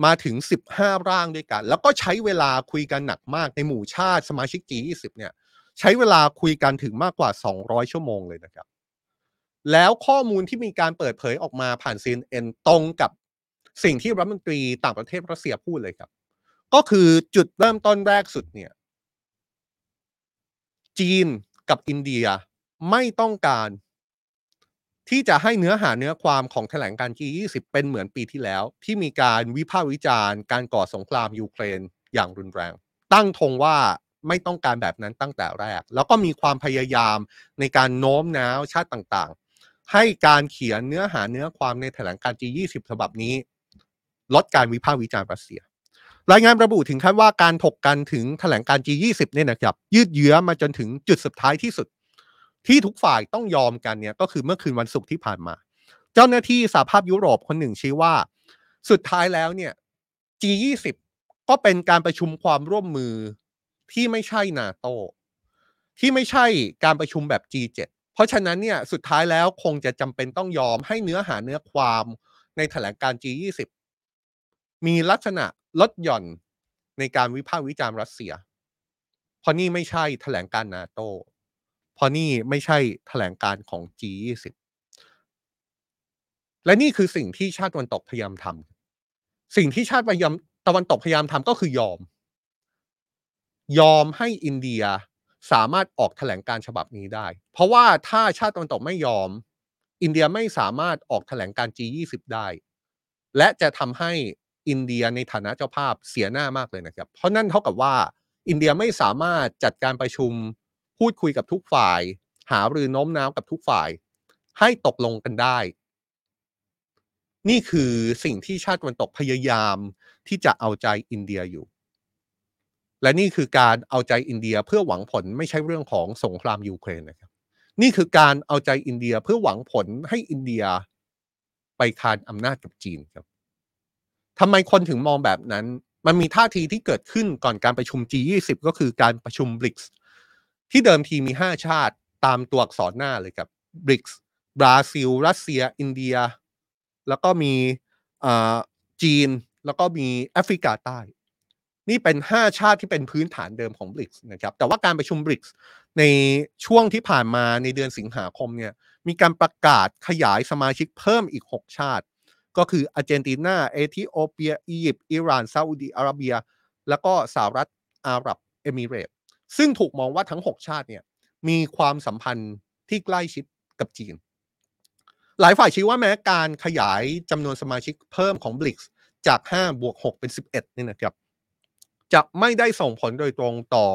มาถึง 15 ร่างด้วยกัน แล้วก็ใช้เวลาคุยกันหนักมากในหมู่ชาติสมาชิก G20 เนี่ย ใช้เวลาคุยกันถึงมากกว่า 200 ชั่วโมงเลยนะครับ แล้วข้อมูลที่มีการเปิดเผยออกมาผ่าน CNN ตรงกับสิ่งที่รัฐมนตรีต่างประเทศรัสเซียพูดเลยครับ ก็คือจุดเริ่มต้นแรกสุดเนี่ย จีนกับอินเดียไม่ต้องการ ที่จะให้เนื้อหาเนื้อความของแถลงการ G20 เป็นเหมือนปีที่แล้ว ที่มีการวิพากษ์วิจารณ์ การก่อสงครามยูเครนอย่างรุนแรง ตั้งธงว่าไม่ต้องการแบบนั้นตั้งแต่แรก แล้วก็มีความพยายามในการโน้มน้าวชาติต่างๆ ให้การเขียนเนื้อหาเนื้อความในแถลงการ G20 ฉบับนี้ ลดการวิพากษ์วิจารณ์รัสเซีย รายงานระบุถึงขั้นว่าการถกกันถึงแถลงการ G20 เนี่ยนะครับยืดเยื้อมาจนถึงจุดสุดท้ายที่สุด ที่ทุกฝ่ายต้องยอมกันเนี่ยก็คือเมื่อคืนวันศุกร์ที่ผ่านมา เจ้าหน้าที่สหภาพยุโรปคนหนึ่งชี้ว่า สุดท้ายแล้วเนี่ย G20 ก็เป็นการประชุมความร่วมมือที่ไม่ใช่นาโตที่ไม่ใช่การประชุมแบบ G7 เพราะฉะนั้นเนี่ยสุดท้ายแล้วคงจะจำเป็นต้องยอมให้เนื้อหาเนื้อความในแถลงการ G20 มีลักษณะลดหย่อนในการวิพากษ์วิจารณ์รัสเซีย เพราะนี่ไม่ใช่แถลงการนาโต เพราะนี่ไม่ใช่แถลงการของ G20 และนี่คือสิ่งที่ชาติตะวันตกพยายามทำสิ่งที่ชาติพยายามตะวันตกพยายามทำก็คือยอม ยอมให้อินเดียสามารถออกแถลงการฉบับนี้ได้ เพราะว่าถ้าชาติตะวันตกไม่ยอม อินเดียไม่สามารถออกแถลงการ G20 ได้ และจะทำให้อินเดียในฐานะเจ้าภาพเสียหน้ามากเลยนะครับ เพราะนั่นเท่ากับว่า อินเดียไม่สามารถจัดการประชุม พูดคุยกับทุกฝ่าย หารือโน้มน้าวกับทุกฝ่าย ให้ตกลงกันได้ นี่คือสิ่งที่ชาติตะวันตกพยายามที่จะเอาใจอินเดียอยู่ และนี่คือการเอาใจอินเดียเพื่อหวังผลไม่ใช่เรื่องของสงครามยูเครนนะครับ นี่คือการเอาใจอินเดียเพื่อหวังผลให้อินเดียไปคานอำนาจกับจีนครับทำไมคนถึงมองแบบนั้น มันมีท่าทีที่เกิดขึ้นก่อนการประชุม G20 ก็คือการประชุมบริกส์ ที่เดิมทีมี 5 ชาติตามตัวอักษรหน้าเลยครับบริกส์บราซิล รัสเซีย อินเดีย แล้วก็มีจีน แล้วก็มีแอฟริกาใต้ นี่เป็น 5 ชาติที่เป็นพื้นฐานเดิมของบริกส์นะครับ แต่ว่าการประชุมบริกส์ในช่วงที่ผ่านมาในเดือนสิงหาคมเนี่ย มีการประกาศขยายสมาชิกเพิ่มอีก 6 ชาติ ก็คืออาร์เจนตินา เอธิโอเปีย อียิปต์ อิหร่าน ซาอุดีอาระเบีย แล้วก็สหรัฐอาหรับเอมิเรต ซึ่งถูกมองว่าทั้ง 6 ชาติเนี่ยมีความสัมพันธ์ที่ใกล้ชิดกับจีน หลายฝ่ายชี้ว่าแม้การขยายจำนวนสมาชิกเพิ่มของบริกส์จาก 5 บวก 6 เป็น 11นี่นะครับ จะไม่ได้ส่งผลโดยตรงต่อ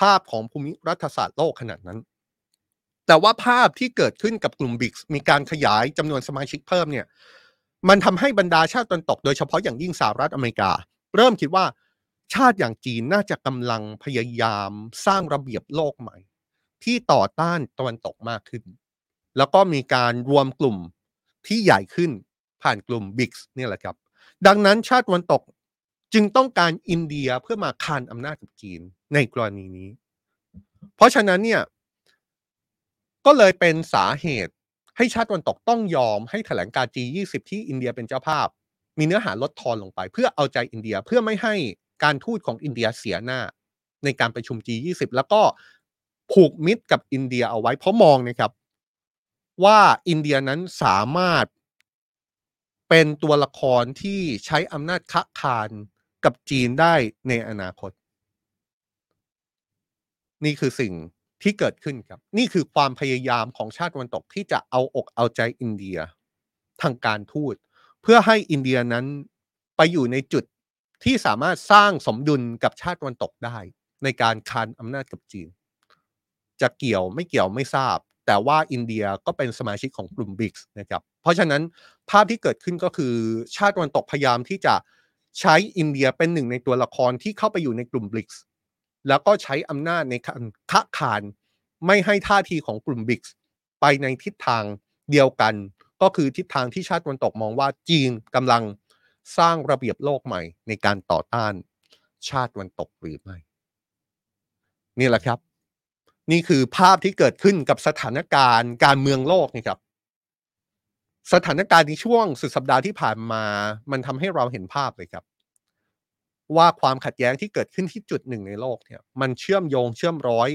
ภาพของภูมิรัฐศาสตร์โลกขนาดนั้น แต่ว่าภาพที่เกิดขึ้นกับกลุ่มบริกส์มีการขยายจำนวนสมาชิกเพิ่มเนี่ย มันทำให้บรรดาชาติตะวันตกโดยเฉพาะอย่างยิ่งสหรัฐอเมริกา เริ่มคิดว่า ชาติอย่างจีนน่าจะกำลังพยายามสร้างระเบียบโลกใหม่ ที่ต่อต้านตะวันตกมากขึ้น แล้วก็มีการรวมกลุ่มที่ใหญ่ขึ้นผ่านกลุ่มบิ๊กส์นี่แหละครับ ดังนั้นชาติตะวันตกจึงต้องการอินเดียเพื่อมาคานอำนาจกับจีนในกรณีนี้ เพราะฉะนั้นเนี่ยก็เลยเป็นสาเหตุให้ชาติตะวันตกต้องยอมให้แถลงการ G20 ที่อินเดียเป็นเจ้าภาพ มีเนื้อหาลดทอนลงไป เพื่อเอาใจอินเดียเพื่อไม่ให้ การทูตของอินเดียเสียหน้าในการประชุม G20 แล้วก็ผูกมิตรกับอินเดียเอาไว้ เพราะมองนะครับ ว่าอินเดียนั้นสามารถเป็นตัวละครที่ใช้อำนาจคะคานกับจีนได้ในอนาคต นี่คือสิ่งที่เกิดขึ้นครับ นี่คือความพยายามของชาติตะวันตกที่จะเอาอกเอาใจอินเดียทางการทูต เพื่อให้อินเดียนั้นไปอยู่ในจุด ที่สามารถสร้างสมดุลกับชาติตะวันตกได้ ในการคานอำนาจกับจีน จะเกี่ยวไม่เกี่ยวไม่ทราบ แต่ว่าอินเดียก็เป็นสมาชิกของกลุ่มบิกส์นะครับเพราะฉะนั้นภาพที่เกิดขึ้นก็คือชาติตะวันตกพยายามที่จะใช้อินเดียเป็นหนึ่งในตัวละครที่เข้าไปอยู่ในกลุ่มบริกส์แล้วก็ใช้อำนาจในการคะคานไม่ให้ท่าทีของกลุ่มบริกส์ไปในทิศทางเดียวกัน ก็คือทิศทางที่ชาติตะวันตกมองว่าจีนกำลัง สร้างระเบียบโลกใหม่ในการต่อต้านชาติวันตกหรือไม่ นี่แหละครับ นี่คือภาพที่เกิดขึ้นกับสถานการณ์การเมืองโลกนี่ครับ สถานการณ์ในช่วงสุดสัปดาห์ที่ผ่านมา มันทำให้เราเห็นภาพเลยครับ ว่าความขัดแย้งที่เกิดขึ้นที่จุดหนึ่งในโลกเนี่ย มันเชื่อมโยงเชื่อมร้อย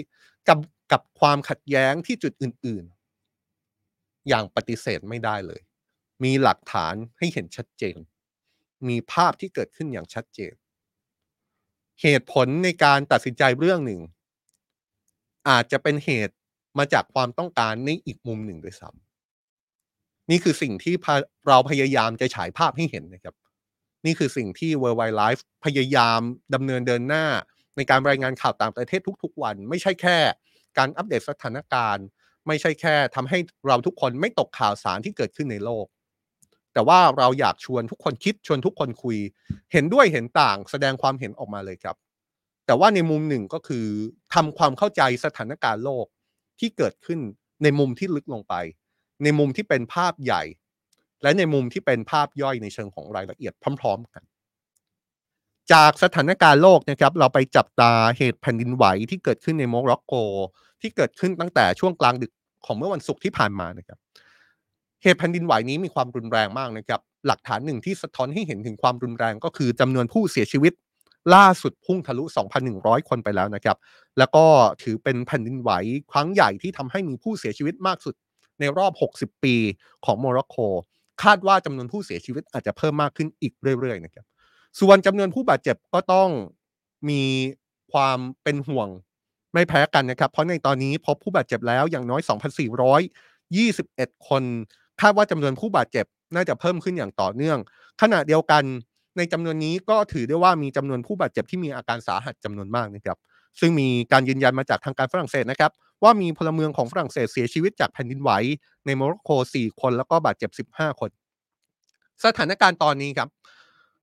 กับกับความขัดแย้งที่จุดอื่น ๆ อย่างปฏิเสธไม่ได้เลย มีหลักฐานให้เห็นชัดเจน มีภาพที่เกิดขึ้นอย่างชัดเจน เหตุผลในการตัดสินใจเรื่องหนึ่ง อาจจะเป็นเหตุมาจากความต้องการในอีกมุมหนึ่งด้วยซ้ำนี่คือสิ่งที่เราพยายามจะฉายภาพให้เห็นนะครับ นี่คือสิ่งที่ World Wide Life พยายามดำเนินเดินหน้า ในการรายงานข่าวต่างประเทศทุก ๆ วัน ไม่ใช่แค่ การอัปเดตสถานการณ์ ไม่ใช่แค่ทำให้เราทุกคนไม่ตกข่าวสารที่เกิดขึ้นในโลก แต่ว่าเราอยากชวนทุกคนคิดชวนทุกคนคุย เห็นด้วยเห็นต่างแสดงความเห็นออกมาเลยครับ แต่ว่าในมุมหนึ่งก็คือทำความเข้าใจสถานการณ์โลกที่เกิดขึ้นในมุมที่ลึกลงไป ในมุมที่เป็นภาพใหญ่ และในมุมที่เป็นภาพย่อยในเชิงของรายละเอียดพร้อม ๆ กัน จากสถานการณ์โลกนะครับ เราไปจับตาเหตุแผ่นดินไหวที่เกิดขึ้นในโมร็อกโก ที่เกิดขึ้นตั้งแต่ช่วงกลางดึกของเมื่อวันศุกร์ที่ผ่านมานะครับ เหตุแผ่นดินไหวนี้มีความรุนแรงมากนะครับ หลักฐานหนึ่งที่สะท้อนให้เห็นถึงความรุนแรงก็คือจำนวนผู้เสียชีวิต ล่าสุดพุ่งทะลุ 2,100 คนไปแล้วนะครับ แล้วก็ถือเป็นแผ่นดินไหวครั้งใหญ่ที่ทำให้มีผู้เสียชีวิตมากสุดในรอบ 60 ปีของโมร็อกโก คาดว่าจำนวนผู้เสียชีวิตอาจจะเพิ่มมากขึ้นอีกเรื่อยๆนะครับ ส่วนจำนวนผู้บาดเจ็บก็ต้องมีความเป็นห่วงไม่แพ้กันนะครับ เพราะในตอนนี้พบผู้บาดเจ็บแล้วอย่างน้อย 2,421 คน คาดว่าจำนวนผู้บาดเจ็บน่าจะเพิ่มขึ้นอย่างต่อเนื่อง ขณะเดียวกันในจำนวนนี้ก็ถือได้ว่ามีจำนวนผู้บาดเจ็บที่มีอาการสาหัสจำนวนมากนะครับ ซึ่งมีการยืนยันมาจากทางการฝรั่งเศสนะครับ ว่ามีพลเมืองของฝรั่งเศสเสียชีวิตจากแผ่นดินไหวในโมร็อกโก 4 คนแล้วก็บาดเจ็บ 15 คน สถานการณ์ตอนนี้ครับ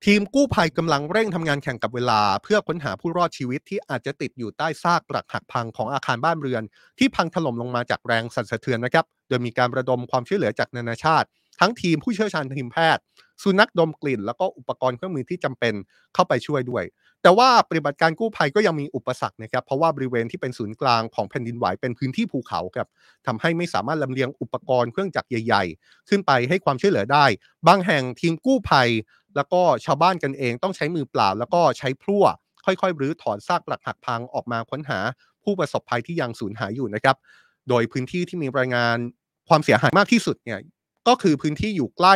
ทีมกู้ภัยกำลังเร่งทำงานแข่งกับเวลา เพื่อค้นหาผู้รอดชีวิตที่อาจจะติดอยู่ใต้ซากปรักหักพังของอาคารบ้านเรือน ที่พังถล่มลงมาจากแรงสั่นสะเทือนนะครับ โดยมีการระดมความช่วยเหลือจากนานาชาติ ทั้งทีมผู้เชี่ยวชาญทีมแพทย์ สุนัขดมกลิ่น แล้วก็อุปกรณ์เครื่องมือที่จำเป็นเข้าไปช่วยด้วย แต่ว่าปฏิบัติการกู้ภัยก็ยังมีอุปสรรคนะครับเพราะว่าบริเวณที่เป็นศูนย์กลางของแผ่นดินไหวเป็นพื้นที่ภูเขาครับทำให้ไม่สามารถลำเลียงอุปกรณ์เครื่องจักรใหญ่ ๆ ขึ้นไปให้ความช่วยเหลือได้ บางแห่งทีมกู้ภัย แล้วก็ชาวบ้านกันเองต้องใช้มือเปล่า แล้วก็ใช้พลั่วค่อยๆรื้อถอนซากปรักหักพังออกมาค้นหาผู้ประสบภัยที่ยังสูญหายอยู่นะครับ โดยพื้นที่ที่มีรายงานความเสียหายมากที่สุดเนี่ยก็คือพื้นที่อยู่ใกล้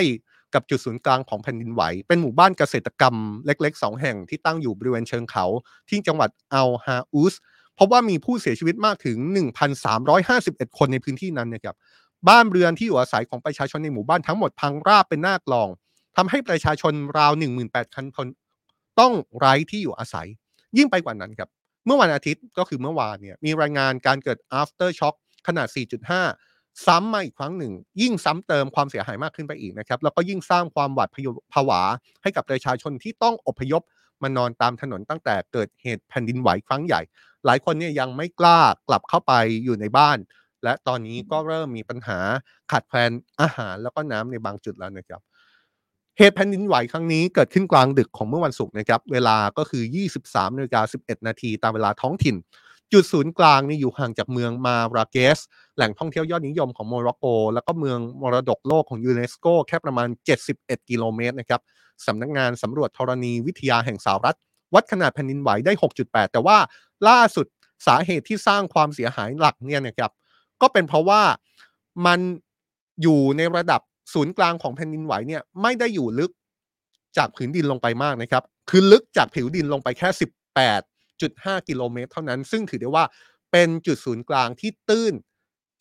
กับจุดศูนย์กลางของแผ่นดินไหว เป็นหมู่บ้านเกษตรกรรมเล็กๆ 2 แห่งที่ตั้งอยู่บริเวณเชิงเขา ที่จังหวัดอัลฮาอุสพบว่ามีผู้เสียชีวิตมากถึง 1,351 คนในพื้นที่นั้นนะครับบ้านเรือนที่อยู่อาศัยของประชาชนในหมู่บ้านทั้งหมดพังราบเป็นหน้ากลองทำให้ประชาชนราว 18,000 คนต้องไร้ที่อยู่อาศัย ยิ่งไปกว่านั้นครับ เมื่อวันอาทิตย์ก็คือเมื่อวานเนี่ยมีรายงานการเกิด after shock ขนาด 4.5 ซ้ำมาอีกครั้งหนึ่ง ยิ่งซ้ำเติมความเสียหายมากขึ้นไปอีกนะครับแล้วก็ยิ่งสร้างความหวาดผวาให้กับประชาชนที่ต้องอพยพมานอนตามถนนตั้งแต่เกิดเหตุแผ่นดินไหวครั้งใหญ่ หลายคนเนี่ยยังไม่กล้ากลับเข้าไปอยู่ในบ้าน และตอนนี้ก็เริ่มมีปัญหาขาดแคลนอาหารแล้วก็น้ำในบางจุดแล้วนะครับเหตุแผ่นดินไหวครั้งนี้เกิดขึ้นกลางดึกของเมื่อวันศุกร์นะครับ เวลาก็คือ 23นาฬิกา11 นาทีตามเวลาท้องถิ่น จุดศูนย์กลางนี่อยู่ห่างจากเมืองมาราเกส แหล่งท่องเที่ยวยอดนิยมของโมร็อกโก แล้วก็เมืองมรดกโลกของยูเนสโกแค่ประมาณ 71 กิโลเมตรนะครับสำนักงานสำรวจธรณีวิทยาแห่งสหรัฐ วัดขนาดแผ่นดินไหวได้ 6.8 แต่ว่าล่าสุดสาเหตุที่สร้างความเสียหายหลักเนี่ยนะครับก็เป็นเพราะว่ามันอยู่ในระดับศูนย์กลางของแผ่นดินไหวเนี่ยไม่ได้อยู่ลึกจากผืนดินลงไปมากนะครับ คือลึกจากผิวดินลงไปแค่ 18 1.5 กิโลเมตร เท่านั้น ซึ่งถือได้ว่าเป็นจุดศูนย์กลางที่ตื้น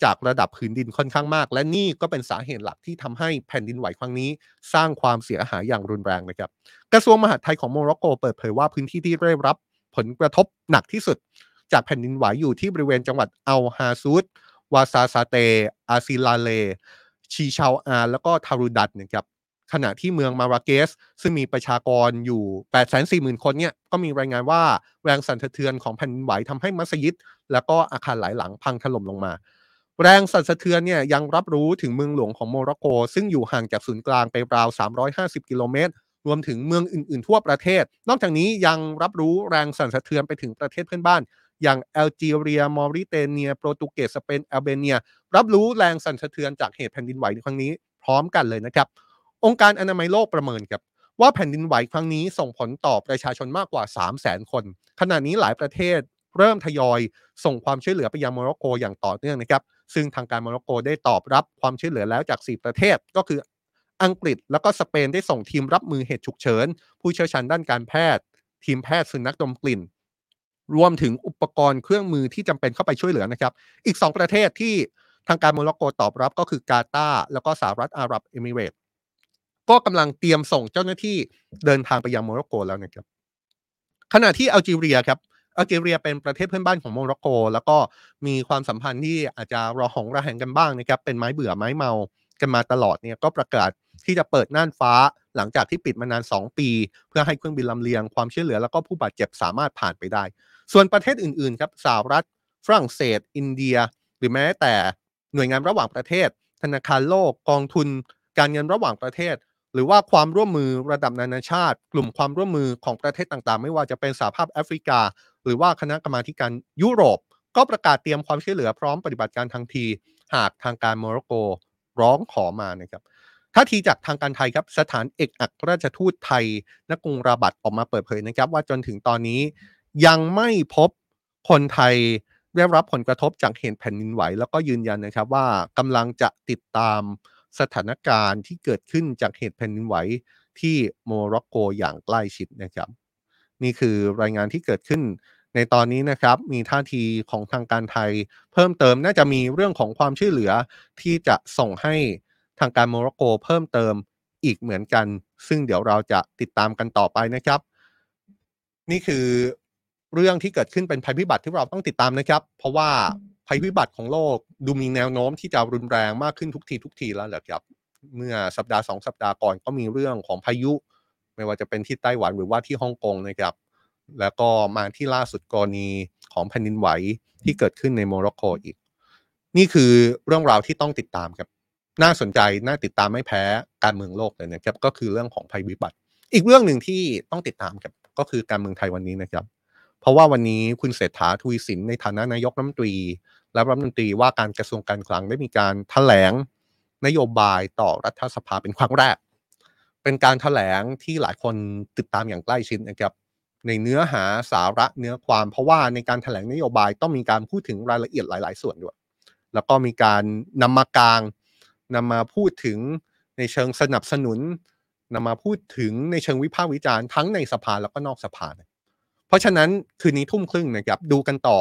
จากระดับผืนดินค่อนข้างมาก และนี่ก็เป็นสาเหตุหลักที่ทำให้แผ่นดินไหวครั้งนี้ สร้างความเสียหายอย่างรุนแรงนะครับ กระทรวงมหาดไทยของโมร็อกโกเปิดเผยว่าพื้นที่ที่ได้รับผลกระทบหนักที่สุด จากแผ่นดินไหวอยู่ที่บริเวณจังหวัดอัลฮาอูซ วาร์ซาซาเตอาซิลาล ชีชาวา แล้วก็ทารูดานต์นะครับ ขณะที่เมืองมาราเกช ซึ่งมีประชากรอยู่ 840,000 คนเนี่ยก็มีรายงานว่าแรงสั่นสะเทือนของแผ่นดินไหวทำให้มัสยิด แล้วก็อาคารหลายหลังพังถล่มลงมา แรงสั่นสะเทือนเนี่ยยังรับรู้ถึงเมืองหลวงของโมร็อกโก ซึ่งอยู่ห่างจากศูนย์กลางไปราว 350 กิโลเมตร รวมถึงเมืองอื่น ๆ ทั่วประเทศ นอกจากนี้ยังรับรู้แรงสั่นสะเทือนไปถึงประเทศเพื่อนบ้านอย่างแอลจีเรีย มอริเตเนีย โปรตุเกส สเปนแอลเบเนีย รับรู้แรงสั่นสะเทือนจากเหตุแผ่นดินไหวในครั้งนี้ พร้อมกันเลยนะครับ องค์การอนามัยโลกประเมินครับว่าแผ่นดินไหวครั้งนี้ส่งผลต่อประชาชนมากกว่า 3 0 0 0 0 0คน ขณะนี้หลายประเทศเริ่มทยอยส่งความช่วยเหลือไปยังโมร็อกโกอย่างต่อเนื่องนะครับ ซึ่งทางการโมร็อกโกได้ตอบรับความช่วยเหลือแล้วจาก 4 ประเทศ ก็คืออังกฤษแล้วก็สเปนได้ส่งทีมรับมือเหตุฉุกเฉิน ผู้เชี่ยวชาญด้านการแพทย์ ทีมแพทย์สุนัขดมกลิ่น รวมถึงอุปกรณ์เครื่องมือที่จำเป็นเข้าไปช่วยเหลือนะครับ อีก 2 ประเทศที่ทางการโมร็อกโกตอบรับก็คือกาตาร์แล้วก็สหรัฐอาหรับเอมิเรตส์ ก็กำลังเตรียมส่งเจ้าหน้าที่เดินทางไปยังโมร็อกโกแล้วนะครับ ขณะที่อัลจีเรียครับอัลจีเรียเป็นประเทศเพื่อนบ้านของโมร็อกโก แล้วก็มีความสัมพันธ์ที่อาจจะระหองระแหงกันบ้างนะครับ เป็นไม้เบื่อไม้เมากันมาตลอดเนี่ยก็ประกาศที่จะเปิดน่านฟ้าหลังจากที่ปิดมานาน 2 ปี เพื่อให้เครื่องบินลำเลียงความช่วยเหลือแล้วก็ผู้บาดเจ็บสามารถผ่านไปได้ ส่วนประเทศอื่นๆครับสหรัฐฝรั่งเศส อินเดีย หรือแม้แต่หน่วยงานระหว่างประเทศ ธนาคารโลกกองทุน การเงินระหว่างประเทศ รือว่าความร่วมมือระดับนานาชาติ กลุ่มความร่วมมือของประเทศต่างๆ ไม่ว่าจะเป็นสหภาพแอฟริกา หรือว่าคณะกรรมาการยุโรป ก็ประกาศเตรียมความช่วยเหลือพร้อมปฏิบัติการทันที หากทางการโมร็อกโกร้องขอมานะครับท่าทีจากทางการไทยครับสถานเอกอัครราชทูตไทยณกรุงราบัตออกมาเปิดเผยนะครับ ว่าจนถึงตอนนี้ยังไม่พบคนไทยได้รับผลกระทบจากเหตุแผ่นดินไหว แล้วก็ยืนยันนะครับว่ากำลังจะติดตาม สถานการณ์ที่เกิดขึ้นจากเหตุแผ่นดินไหวที่โมร็อกโกอย่างใกล้ชิดนะครับ นี่คือรายงานที่เกิดขึ้นในตอนนี้นะครับมีท่าทีของทางการไทย เพิ่มเติมน่าจะมีเรื่องของความช่วยเหลือที่จะส่งให้ทางการโมร็อกโกเพิ่มเติมอีกเหมือนกัน ซึ่งเดี๋ยวเราจะติดตามกันต่อไปนะครับ นี่คือเรื่องที่เกิดขึ้นเป็นภัยพิบัติที่เราต้องติดตามนะครับ เพราะว่า ภัยพิบัติของโลกดูมีแนวโน้มที่จะรุนแรงมากขึ้นทุกทีทุกทีแล้วแหละครับ เมื่อสัปดาห์สองสัปดาห์ก่อนก็มีเรื่องของพายุ ไม่ว่าจะเป็นที่ไต้หวันหรือว่าที่ฮ่องกงนะครับ แล้วก็มาที่ล่าสุดกรณีของแผ่นดินไหวที่เกิดขึ้นในโมร็อกโกอีก นี่คือเรื่องราวที่ต้องติดตามครับ น่าสนใจน่าติดตามไม่แพ้การเมืองโลกเลยนะครับ ก็คือเรื่องของภัยวิบัติ อีกเรื่องหนึ่งที่ต้องติดตามครับก็คือการเมืองไทยวันนี้นะครับ เพราะว่าวันนี้คุณเศรษฐาทวีสินในฐานะนายกรัฐมนตรี และรัฐมนตรีว่าการกระทรวงการคลังได้มีการแถลงนโยบายต่อรัฐสภาเป็นครั้งแรก เป็นการแถลงที่หลายคนติดตามอย่างใกล้ชิดนะครับในเนื้อหาสาระเนื้อความเพราะว่าในการแถลงนโยบายต้องมีการพูดถึงรายละเอียดหลาย ๆ ส่วนด้วย แล้วก็มีการนำมากลางนำมาพูดถึงในเชิงสนับสนุนนำมาพูดถึงในเชิงวิพากษ์วิจารณ์ทั้งในสภาแล้วก็นอกสภานะ เพราะฉะนั้นคืนนี้ทุ่มครึ่งนะครับดูกันต่อ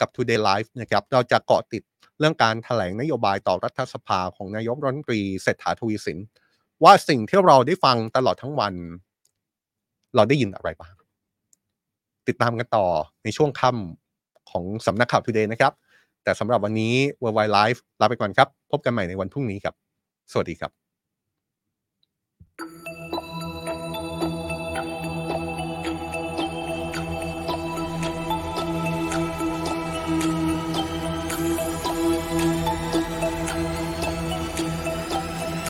กับ Today Live นะครับเราจะเกาะติดเรื่องการแถลงนโยบายต่อรัฐสภาของนายกรัฐมนตรีเศรษฐาทวีสิน ว่าสิ่งที่เราได้ฟังตลอดทั้งวัน เราได้ยินอะไรบ้าง ติดตามกันต่อในช่วงค่ำของสำนักข่าว Today นะครับ แต่สำหรับวันนี้ Worldwide Live ลาไปก่อนครับ พบกันใหม่ในวันพรุ่งนี้ครับ สวัสดีครับ